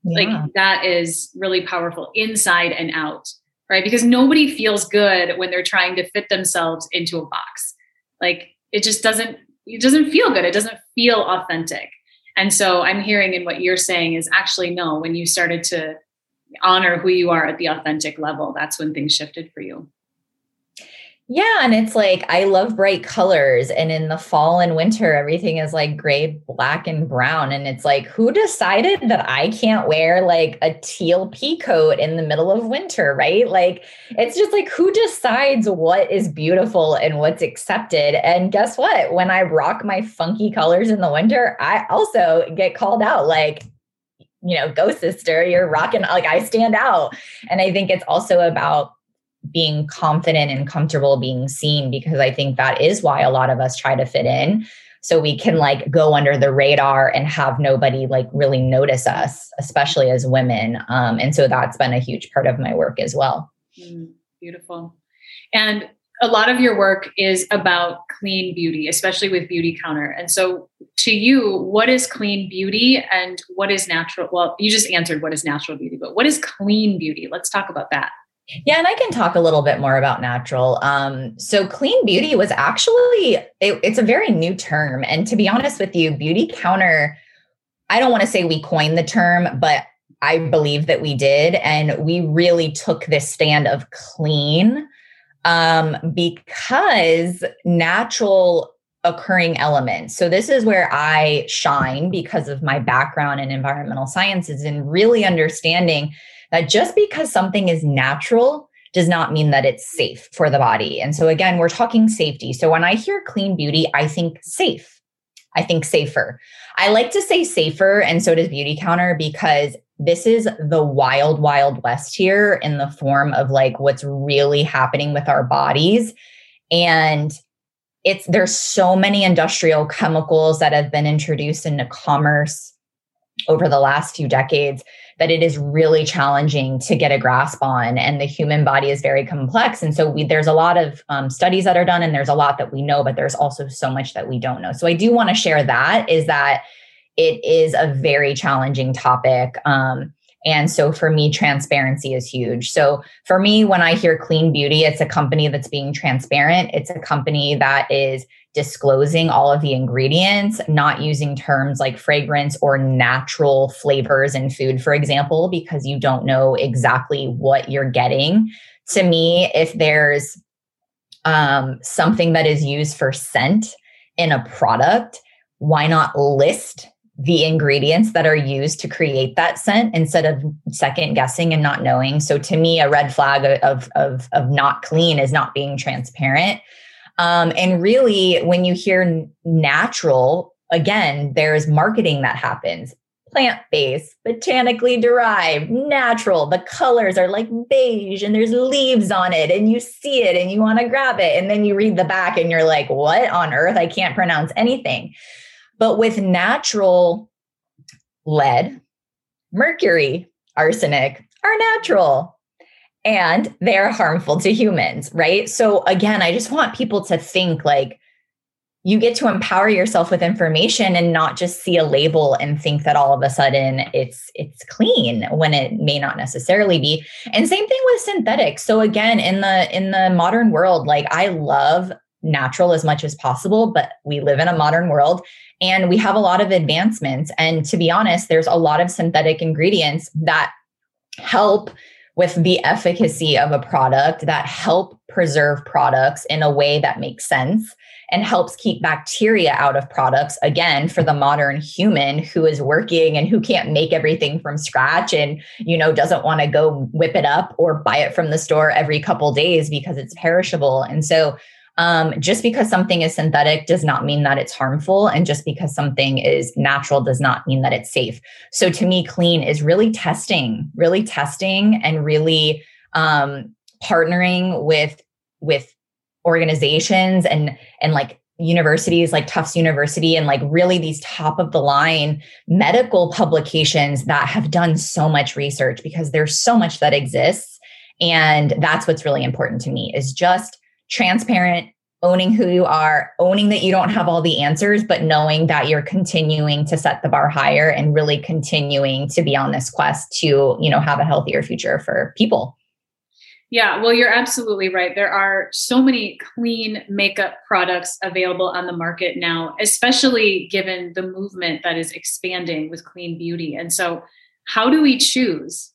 yeah. like that is really powerful inside and out right? Because nobody feels good when they're trying to fit themselves into a box. Like it just doesn't it doesn't feel good. It doesn't feel authentic and so I'm hearing in what you're saying is actually no, when you started to honor who you are at the authentic level, that's when things shifted for you. Yeah. And it's like, I love bright colors. And in the fall and winter, everything is like gray, black, and brown. And it's like, who decided that I can't wear like a teal pea coat in the middle of winter? Right. Like, it's just like, who decides what is beautiful and what's accepted? And guess what? When I rock my funky colors in the winter, I also get called out like, you know, go sister, you're rocking, like I stand out. And I think it's also about being confident and comfortable being seen because I think that is why a lot of us try to fit in. So we can like go under the radar and have nobody like really notice us, especially as women. Um, and so that's been a huge part of my work as well. Mm, beautiful. And a lot of your work is about clean beauty, especially with Beauty Counter. And so, to you, what is clean beauty and what is natural? Well, you just answered what is natural beauty, but what is clean beauty? Let's talk about that. Yeah, and I can talk a little bit more about natural. Um, so, clean beauty was actually it, it's a very new term, and to be honest with you, Beauty Counter, I don't want to say we coined the term, but I believe that we did, and we really took this stand of clean um, because natural occurring elements. So this is where I shine because of my background in environmental sciences and really understanding that just because something is natural does not mean that it's safe for the body. And so, again, we're talking safety. So, when I hear clean beauty, I think safe. I think safer. I like to say safer, and so does Beauty Counter, because this is the wild, wild west here in the form of like what's really happening with our bodies. And it's there's so many industrial chemicals that have been introduced into commerce over the last few decades that it is really challenging to get a grasp on and the human body is very complex and so we, there's a lot of um, studies that are done and there's a lot that we know but there's also so much that we don't know so i do want to share that is that it is a very challenging topic um, And so for me, transparency is huge. So for me, when I hear clean beauty, it's a company that's being transparent. It's a company that is disclosing all of the ingredients, not using terms like fragrance or natural flavors in food, for example, because you don't know exactly what you're getting. To me, if there's um, something that is used for scent in a product, why not list the ingredients that are used to create that scent instead of second guessing and not knowing. So to me, a red flag of of of not clean is not being transparent. Um, and really, when you hear natural, again, there's marketing that happens. Plant based, botanically derived, natural. The colors are like beige and there's leaves on it, and you see it and you want to grab it. And then you read the back and you're like, what on earth? I can't pronounce anything. But with natural lead, mercury, arsenic are natural and they're harmful to humans, right? So again, I just want people to think like you get to empower yourself with information and not just see a label and think that all of a sudden it's it's clean when it may not necessarily be. And same thing with synthetics. So again, in the in the modern world, like I love natural as much as possible, but we live in a modern world and we have a lot of advancements. And to be honest, there's a lot of synthetic ingredients that help with the efficacy of a product that help preserve products in a way that makes sense and helps keep bacteria out of products again for the modern human who is working and who can't make everything from scratch and you know doesn't want to go whip it up or buy it from the store every couple days because it's perishable. And so um, just because something is synthetic does not mean that it's harmful. And just because something is natural does not mean that it's safe. So to me, clean is really testing, really testing and really um, partnering with, with organizations and, and like universities like Tufts University and like really these top of the line medical publications that have done so much research because there's so much that exists. And that's what's really important to me is just transparent, owning who you are, owning that you don't have all the answers, but knowing that you're continuing to set the bar higher and really continuing to be on this quest to, you know, have a healthier future for people. Yeah, well, you're absolutely right. There are so many clean makeup products available on the market now, especially given the movement that is expanding with clean beauty. And so, how do we choose?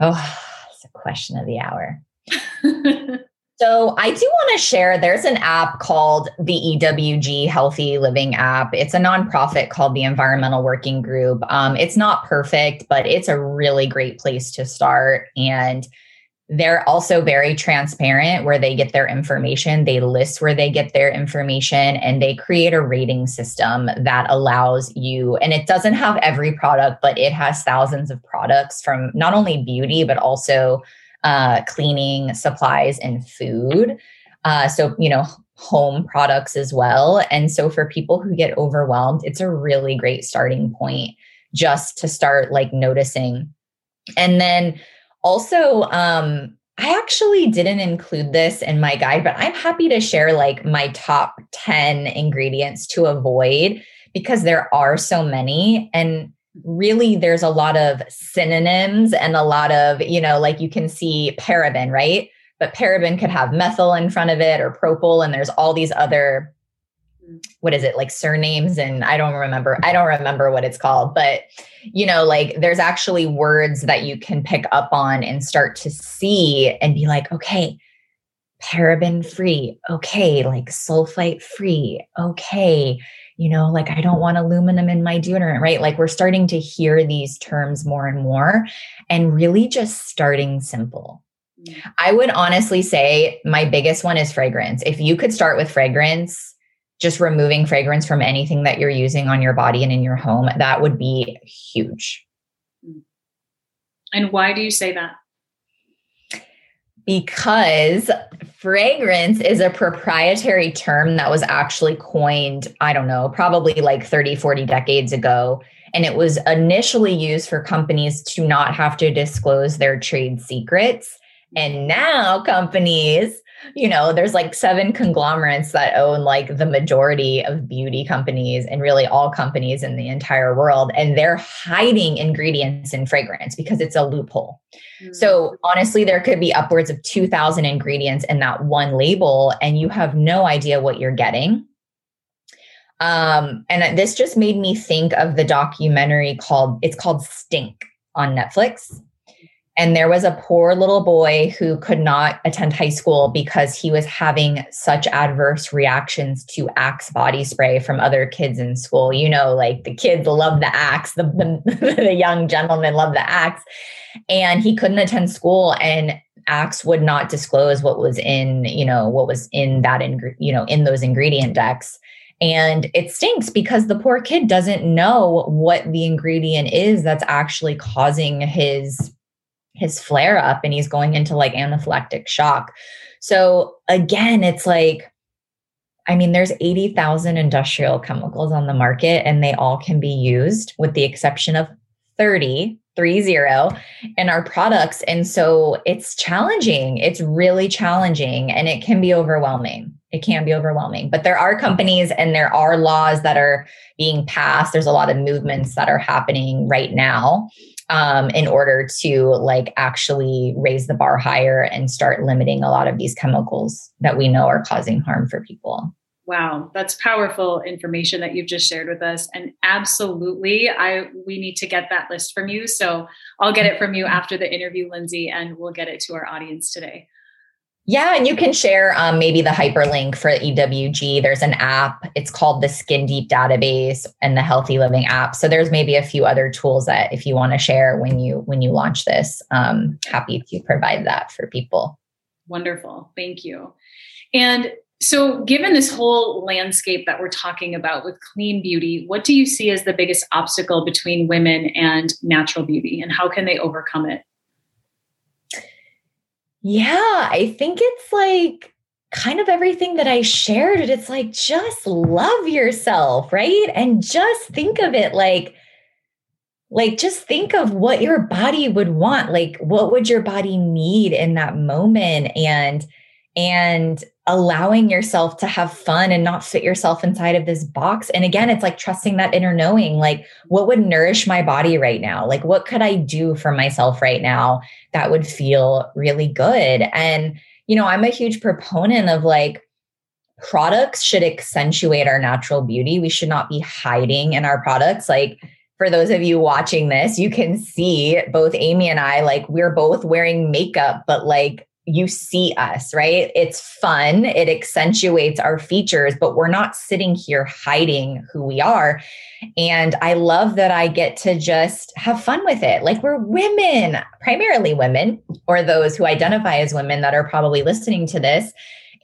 Oh, it's a question of the hour. So I do want to share there's an app called the EWG Healthy Living app. It's a nonprofit called the Environmental Working Group. Um, it's not perfect, but it's a really great place to start. And they're also very transparent where they get their information. They list where they get their information and they create a rating system that allows you, and it doesn't have every product, but it has thousands of products from not only beauty, but also uh, cleaning supplies and food. Uh, so, you know, home products as well. And so for people who get overwhelmed, it's a really great starting point just to start like noticing. And then also, um, I actually didn't include this in my guide, but I'm happy to share like my top 10 ingredients to avoid because there are so many. And really there's a lot of synonyms and a lot of, you know, like you can see paraben, right? But paraben could have methyl in front of it or propyl, and there's all these other what is it like surnames and i don't remember i don't remember what it's called but you know like there's actually words that you can pick up on and start to see and be like okay paraben free okay like sulfite free okay you know, like I don't want aluminum in my deodorant, right? Like we're starting to hear these terms more and more and really just starting simple. Mm. I would honestly say my biggest one is fragrance. If you could start with fragrance, just removing fragrance from anything that you're using on your body and in your home, that would be huge. Mm. And why do you say that? Because fragrance is a proprietary term that was actually coined, I don't know, probably like 30, 40 decades ago. And it was initially used for companies to not have to disclose their trade secrets. And now companies you know, there's like seven conglomerates that own like the majority of beauty companies and really all companies in the entire world. And they're hiding ingredients in fragrance because it's a loophole. Mm-hmm. So honestly, there could be upwards of 2,000 ingredients in that one label, and you have no idea what you're getting. Um, and this just made me think of the documentary called, it's called Stink on Netflix. And there was a poor little boy who could not attend high school because he was having such adverse reactions to Axe body spray from other kids in school. You know, like the kids love the Axe, the, the, the young gentlemen love the Axe. And he couldn't attend school and Axe would not disclose what was in, you know, what was in that, ing- you know, in those ingredient decks. And it stinks because the poor kid doesn't know what the ingredient is that's actually causing his his flare up and he's going into like anaphylactic shock. So again, it's like, I mean, there's 80,000 industrial chemicals on the market and they all can be used with the exception of 30, three zero in our products. And so it's challenging. It's really challenging and it can be overwhelming. It can be overwhelming, but there are companies and there are laws that are being passed. There's a lot of movements that are happening right now um, in order to like actually raise the bar higher and start limiting a lot of these chemicals that we know are causing harm for people. Wow, that's powerful information that you've just shared with us. And absolutely, I we need to get that list from you. So I'll get it from you after the interview, Lindsay, and we'll get it to our audience today. Yeah, and you can share um, maybe the hyperlink for EWG. There's an app. It's called the Skin Deep Database and the Healthy Living app. So there's maybe a few other tools that if you want to share when you when you launch this, um, happy to provide that for people. Wonderful, thank you. And so, given this whole landscape that we're talking about with clean beauty, what do you see as the biggest obstacle between women and natural beauty, and how can they overcome it? Yeah, I think it's like kind of everything that I shared. It's like just love yourself, right? And just think of it like, like just think of what your body would want. Like, what would your body need in that moment? And and allowing yourself to have fun and not fit yourself inside of this box. And again, it's like trusting that inner knowing like, what would nourish my body right now? Like, what could I do for myself right now that would feel really good? And, you know, I'm a huge proponent of like, products should accentuate our natural beauty. We should not be hiding in our products. Like, for those of you watching this, you can see both Amy and I, like, we're both wearing makeup, but like you see us, right? It's fun. It accentuates our features, but we're not sitting here hiding who we are. And I love that I get to just have fun with it. Like we're women, primarily women, or those who identify as women that are probably listening to this.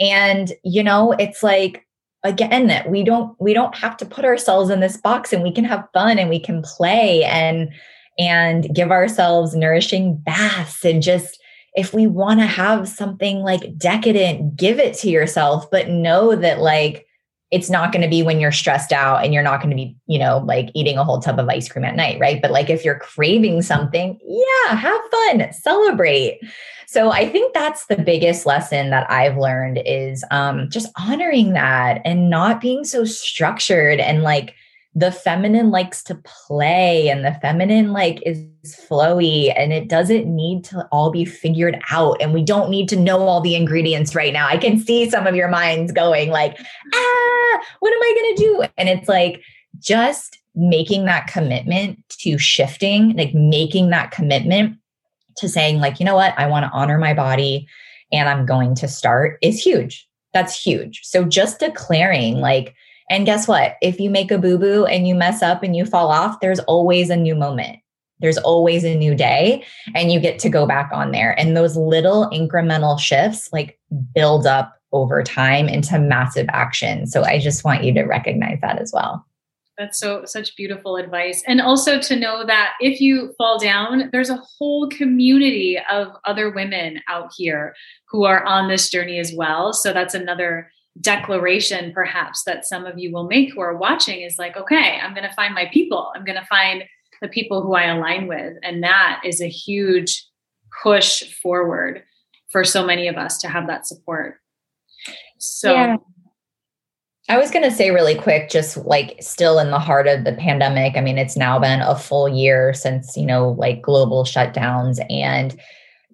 And, you know, it's like, again, that we don't we don't have to put ourselves in this box and we can have fun and we can play and and give ourselves nourishing baths and just if we want to have something like decadent, give it to yourself, but know that like it's not going to be when you're stressed out and you're not going to be, you know, like eating a whole tub of ice cream at night, right? But like if you're craving something, yeah, have fun, celebrate. So I think that's the biggest lesson that I've learned is um, just honoring that and not being so structured and like the feminine likes to play and the feminine like is flowy and it doesn't need to all be figured out and we don't need to know all the ingredients right now. I can see some of your minds going like ah what am i going to do? And it's like just making that commitment to shifting like making that commitment to saying like you know what? I want to honor my body and i'm going to start is huge. That's huge. So just declaring like and guess what? If you make a boo boo and you mess up and you fall off, there's always a new moment. There's always a new day, and you get to go back on there. And those little incremental shifts like build up over time into massive action. So I just want you to recognize that as well. That's so such beautiful advice. And also to know that if you fall down, there's a whole community of other women out here who are on this journey as well. So that's another declaration perhaps that some of you will make who are watching is like okay i'm going to find my people i'm going to find the people who i align with and that is a huge push forward for so many of us to have that support So Yeah. I was going to say really quick, just like still in the heart of the pandemic. I mean, it's now been a full year since, you know, like global shutdowns. And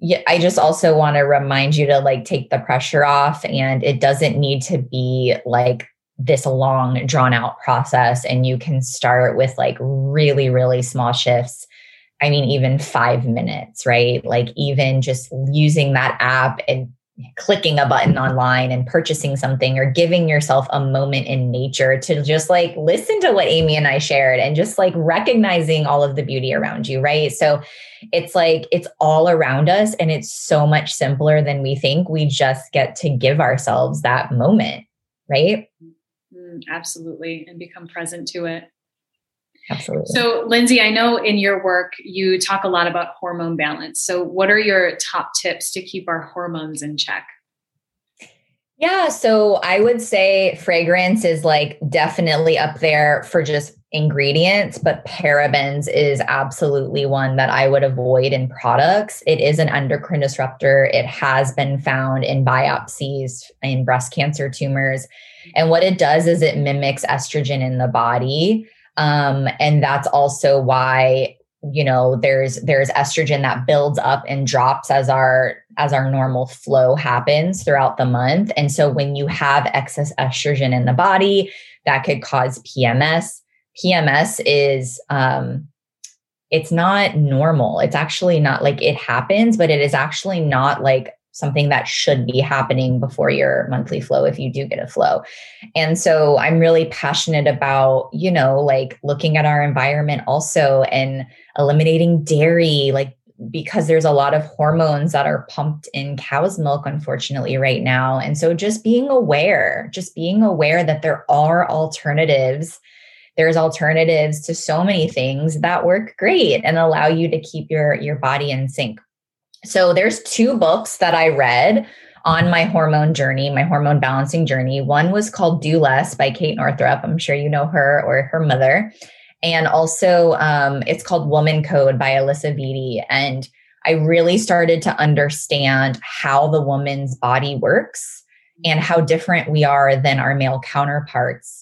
yeah, I just also want to remind you to like take the pressure off. And it doesn't need to be like this long, drawn out process. And you can start with like really, really small shifts. I mean, even five minutes, right? Like, even just using that app and clicking a button online and purchasing something or giving yourself a moment in nature to just like listen to what Amy and I shared and just like recognizing all of the beauty around you, right? So it's like it's all around us and it's so much simpler than we think. We just get to give ourselves that moment, right? Mm, absolutely. And become present to it. Absolutely. So, Lindsay, I know in your work you talk a lot about hormone balance. So, what are your top tips to keep our hormones in check? Yeah, so I would say fragrance is like definitely up there for just ingredients, but parabens is absolutely one that I would avoid in products. It is an endocrine disruptor. It has been found in biopsies in breast cancer tumors. And what it does is it mimics estrogen in the body. Um, and that's also why you know there's there's estrogen that builds up and drops as our as our normal flow happens throughout the month. And so when you have excess estrogen in the body that could cause pms pms is um it's not normal. It's actually not like it happens but it is actually not like something that should be happening before your monthly flow if you do get a flow. And so I'm really passionate about, you know, like looking at our environment also and eliminating dairy, like because there's a lot of hormones that are pumped in cow's milk, unfortunately, right now. And so just being aware, just being aware that there are alternatives. There's alternatives to so many things that work great and allow you to keep your, your body in sync. So there's two books that I read on my hormone journey, my hormone balancing journey. One was called Do Less by Kate Northrup. I'm sure you know her or her mother. And also, um, it's called Woman Code by Alisa Vitti. And I really started to understand how the woman's body works and how different we are than our male counterparts.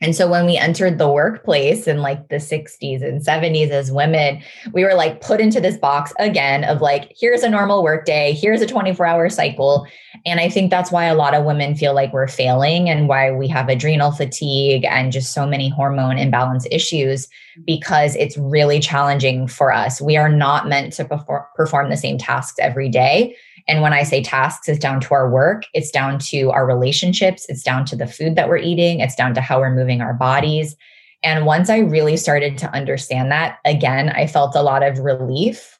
And so when we entered the workplace in like the 60s and 70s as women, we were like put into this box again of like, here's a normal workday, here's a 24 hour cycle. And I think that's why a lot of women feel like we're failing and why we have adrenal fatigue and just so many hormone imbalance issues because it's really challenging for us. We are not meant to perform, perform the same tasks every day. And when I say tasks, it's down to our work, it's down to our relationships, it's down to the food that we're eating, it's down to how we're moving our bodies. And once I really started to understand that, again, I felt a lot of relief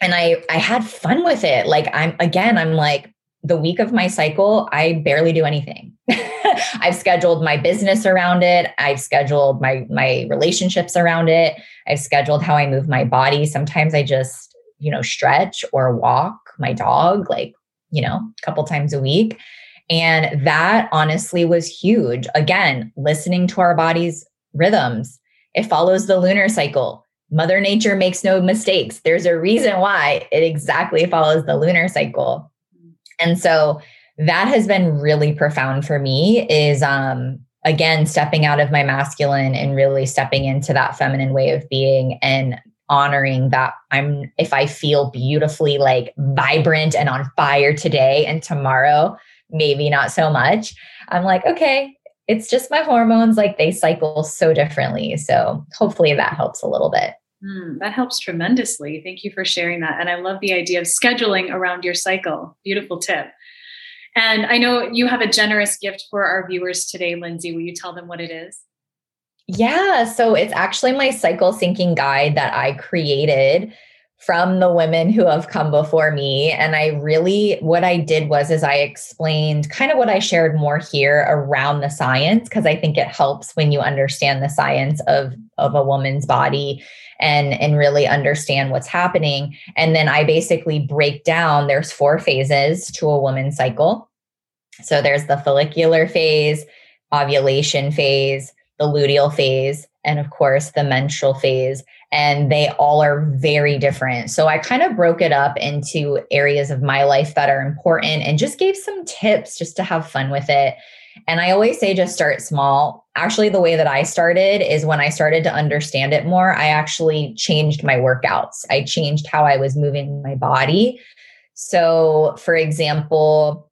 and I I had fun with it. Like I'm again, I'm like the week of my cycle, I barely do anything. I've scheduled my business around it. I've scheduled my my relationships around it. I've scheduled how I move my body. Sometimes I just, you know, stretch or walk my dog like, you know, a couple times a week. And that honestly was huge. Again, listening to our body's rhythms. It follows the lunar cycle. Mother Nature makes no mistakes. There's a reason why it exactly follows the lunar cycle. And so that has been really profound for me is um again stepping out of my masculine and really stepping into that feminine way of being and honoring that I'm, if I feel beautifully like vibrant and on fire today and tomorrow, maybe not so much, I'm like, okay, it's just my hormones. Like they cycle so differently. So hopefully that helps a little bit. Mm, that helps tremendously. Thank you for sharing that. And I love the idea of scheduling around your cycle. Beautiful tip. And I know you have a generous gift for our viewers today, Lindsay. Will you tell them what it is? Yeah. So it's actually my cycle syncing guide that I created from the women who have come before me and i really what i did was is i explained kind of what i shared more here around the science because i think it helps when you understand the science of of a woman's body and and really understand what's happening and then i basically break down there's four phases to a woman's cycle so there's the follicular phase ovulation phase the luteal phase, and of course, the menstrual phase. and they all are very different. So I kind of broke it up into areas of my life that are important and just gave some tips just to have fun with it. And I always say just start small. Actually, the way that I started is when I started to understand it more, I actually changed my workouts. I changed how I was moving my body. So, for example,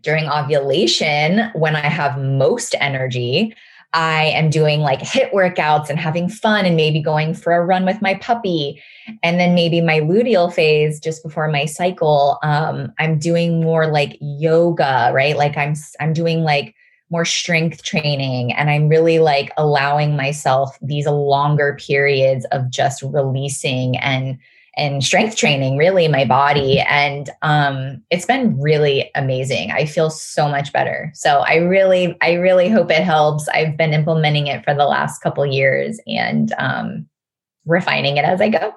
during ovulation, when I have most energy, I am doing like HIIT workouts and having fun and maybe going for a run with my puppy. And then maybe my luteal phase just before my cycle, um, I'm doing more like yoga, right? Like I'm I'm doing like more strength training and I'm really like allowing myself these longer periods of just releasing and and strength training really my body. And um it's been really amazing. I feel so much better. So i really i really hope it helps. I've been implementing it for the last couple years and um refining it as i go.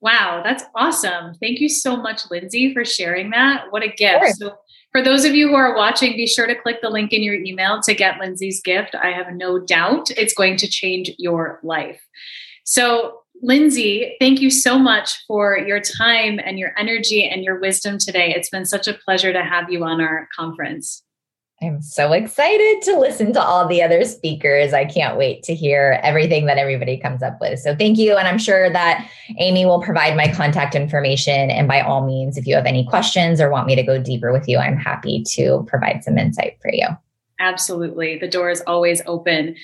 Wow that's awesome. Thank you so much lindsay for sharing that. What a gift. Sure. so for those of you who are watching, be sure to click the link in your email to get Lindsay's gift. I have no doubt it's going to change your life. So, Lindsay, thank you so much for your time and your energy and your wisdom today. It's been such a pleasure to have you on our conference. I'm so excited to listen to all the other speakers. I can't wait to hear everything that everybody comes up with. So, thank you. And I'm sure that Amy will provide my contact information. And by all means, if you have any questions or want me to go deeper with you, I'm happy to provide some insight for you. Absolutely. The door is always open.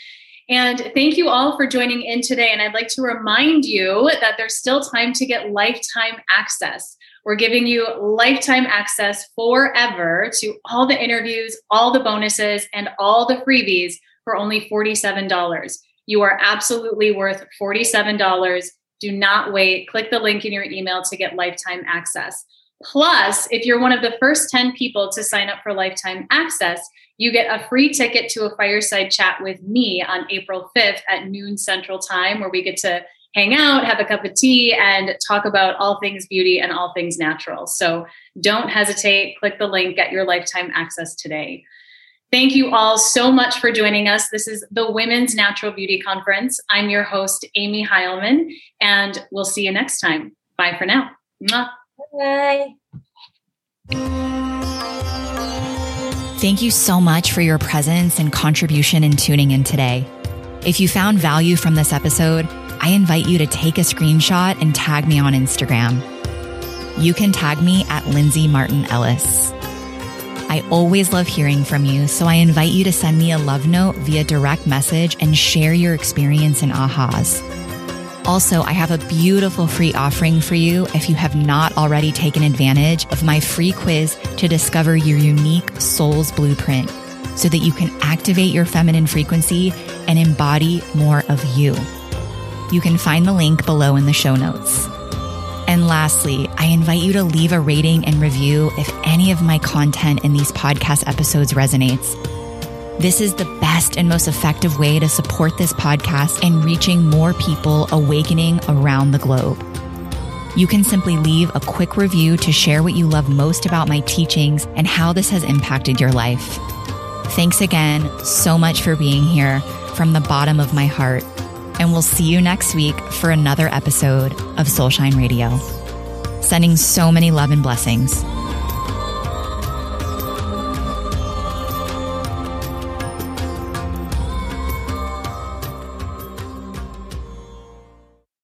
And thank you all for joining in today. And I'd like to remind you that there's still time to get lifetime access. We're giving you lifetime access forever to all the interviews, all the bonuses, and all the freebies for only $47. You are absolutely worth $47. Do not wait. Click the link in your email to get lifetime access. Plus, if you're one of the first 10 people to sign up for lifetime access, you get a free ticket to a fireside chat with me on April 5th at noon Central Time, where we get to hang out, have a cup of tea, and talk about all things beauty and all things natural. So don't hesitate. Click the link, get your lifetime access today. Thank you all so much for joining us. This is the Women's Natural Beauty Conference. I'm your host, Amy Heilman, and we'll see you next time. Bye for now. Mwah. Bye. Thank you so much for your presence and contribution in tuning in today. If you found value from this episode, I invite you to take a screenshot and tag me on Instagram. You can tag me at Lindsay Martin Ellis. I always love hearing from you, so I invite you to send me a love note via direct message and share your experience and ahas. Also, I have a beautiful free offering for you if you have not already taken advantage of my free quiz to discover your unique soul's blueprint so that you can activate your feminine frequency and embody more of you. You can find the link below in the show notes. And lastly, I invite you to leave a rating and review if any of my content in these podcast episodes resonates. This is the best and most effective way to support this podcast and reaching more people awakening around the globe. You can simply leave a quick review to share what you love most about my teachings and how this has impacted your life. Thanks again so much for being here from the bottom of my heart. And we'll see you next week for another episode of Soulshine Radio. Sending so many love and blessings.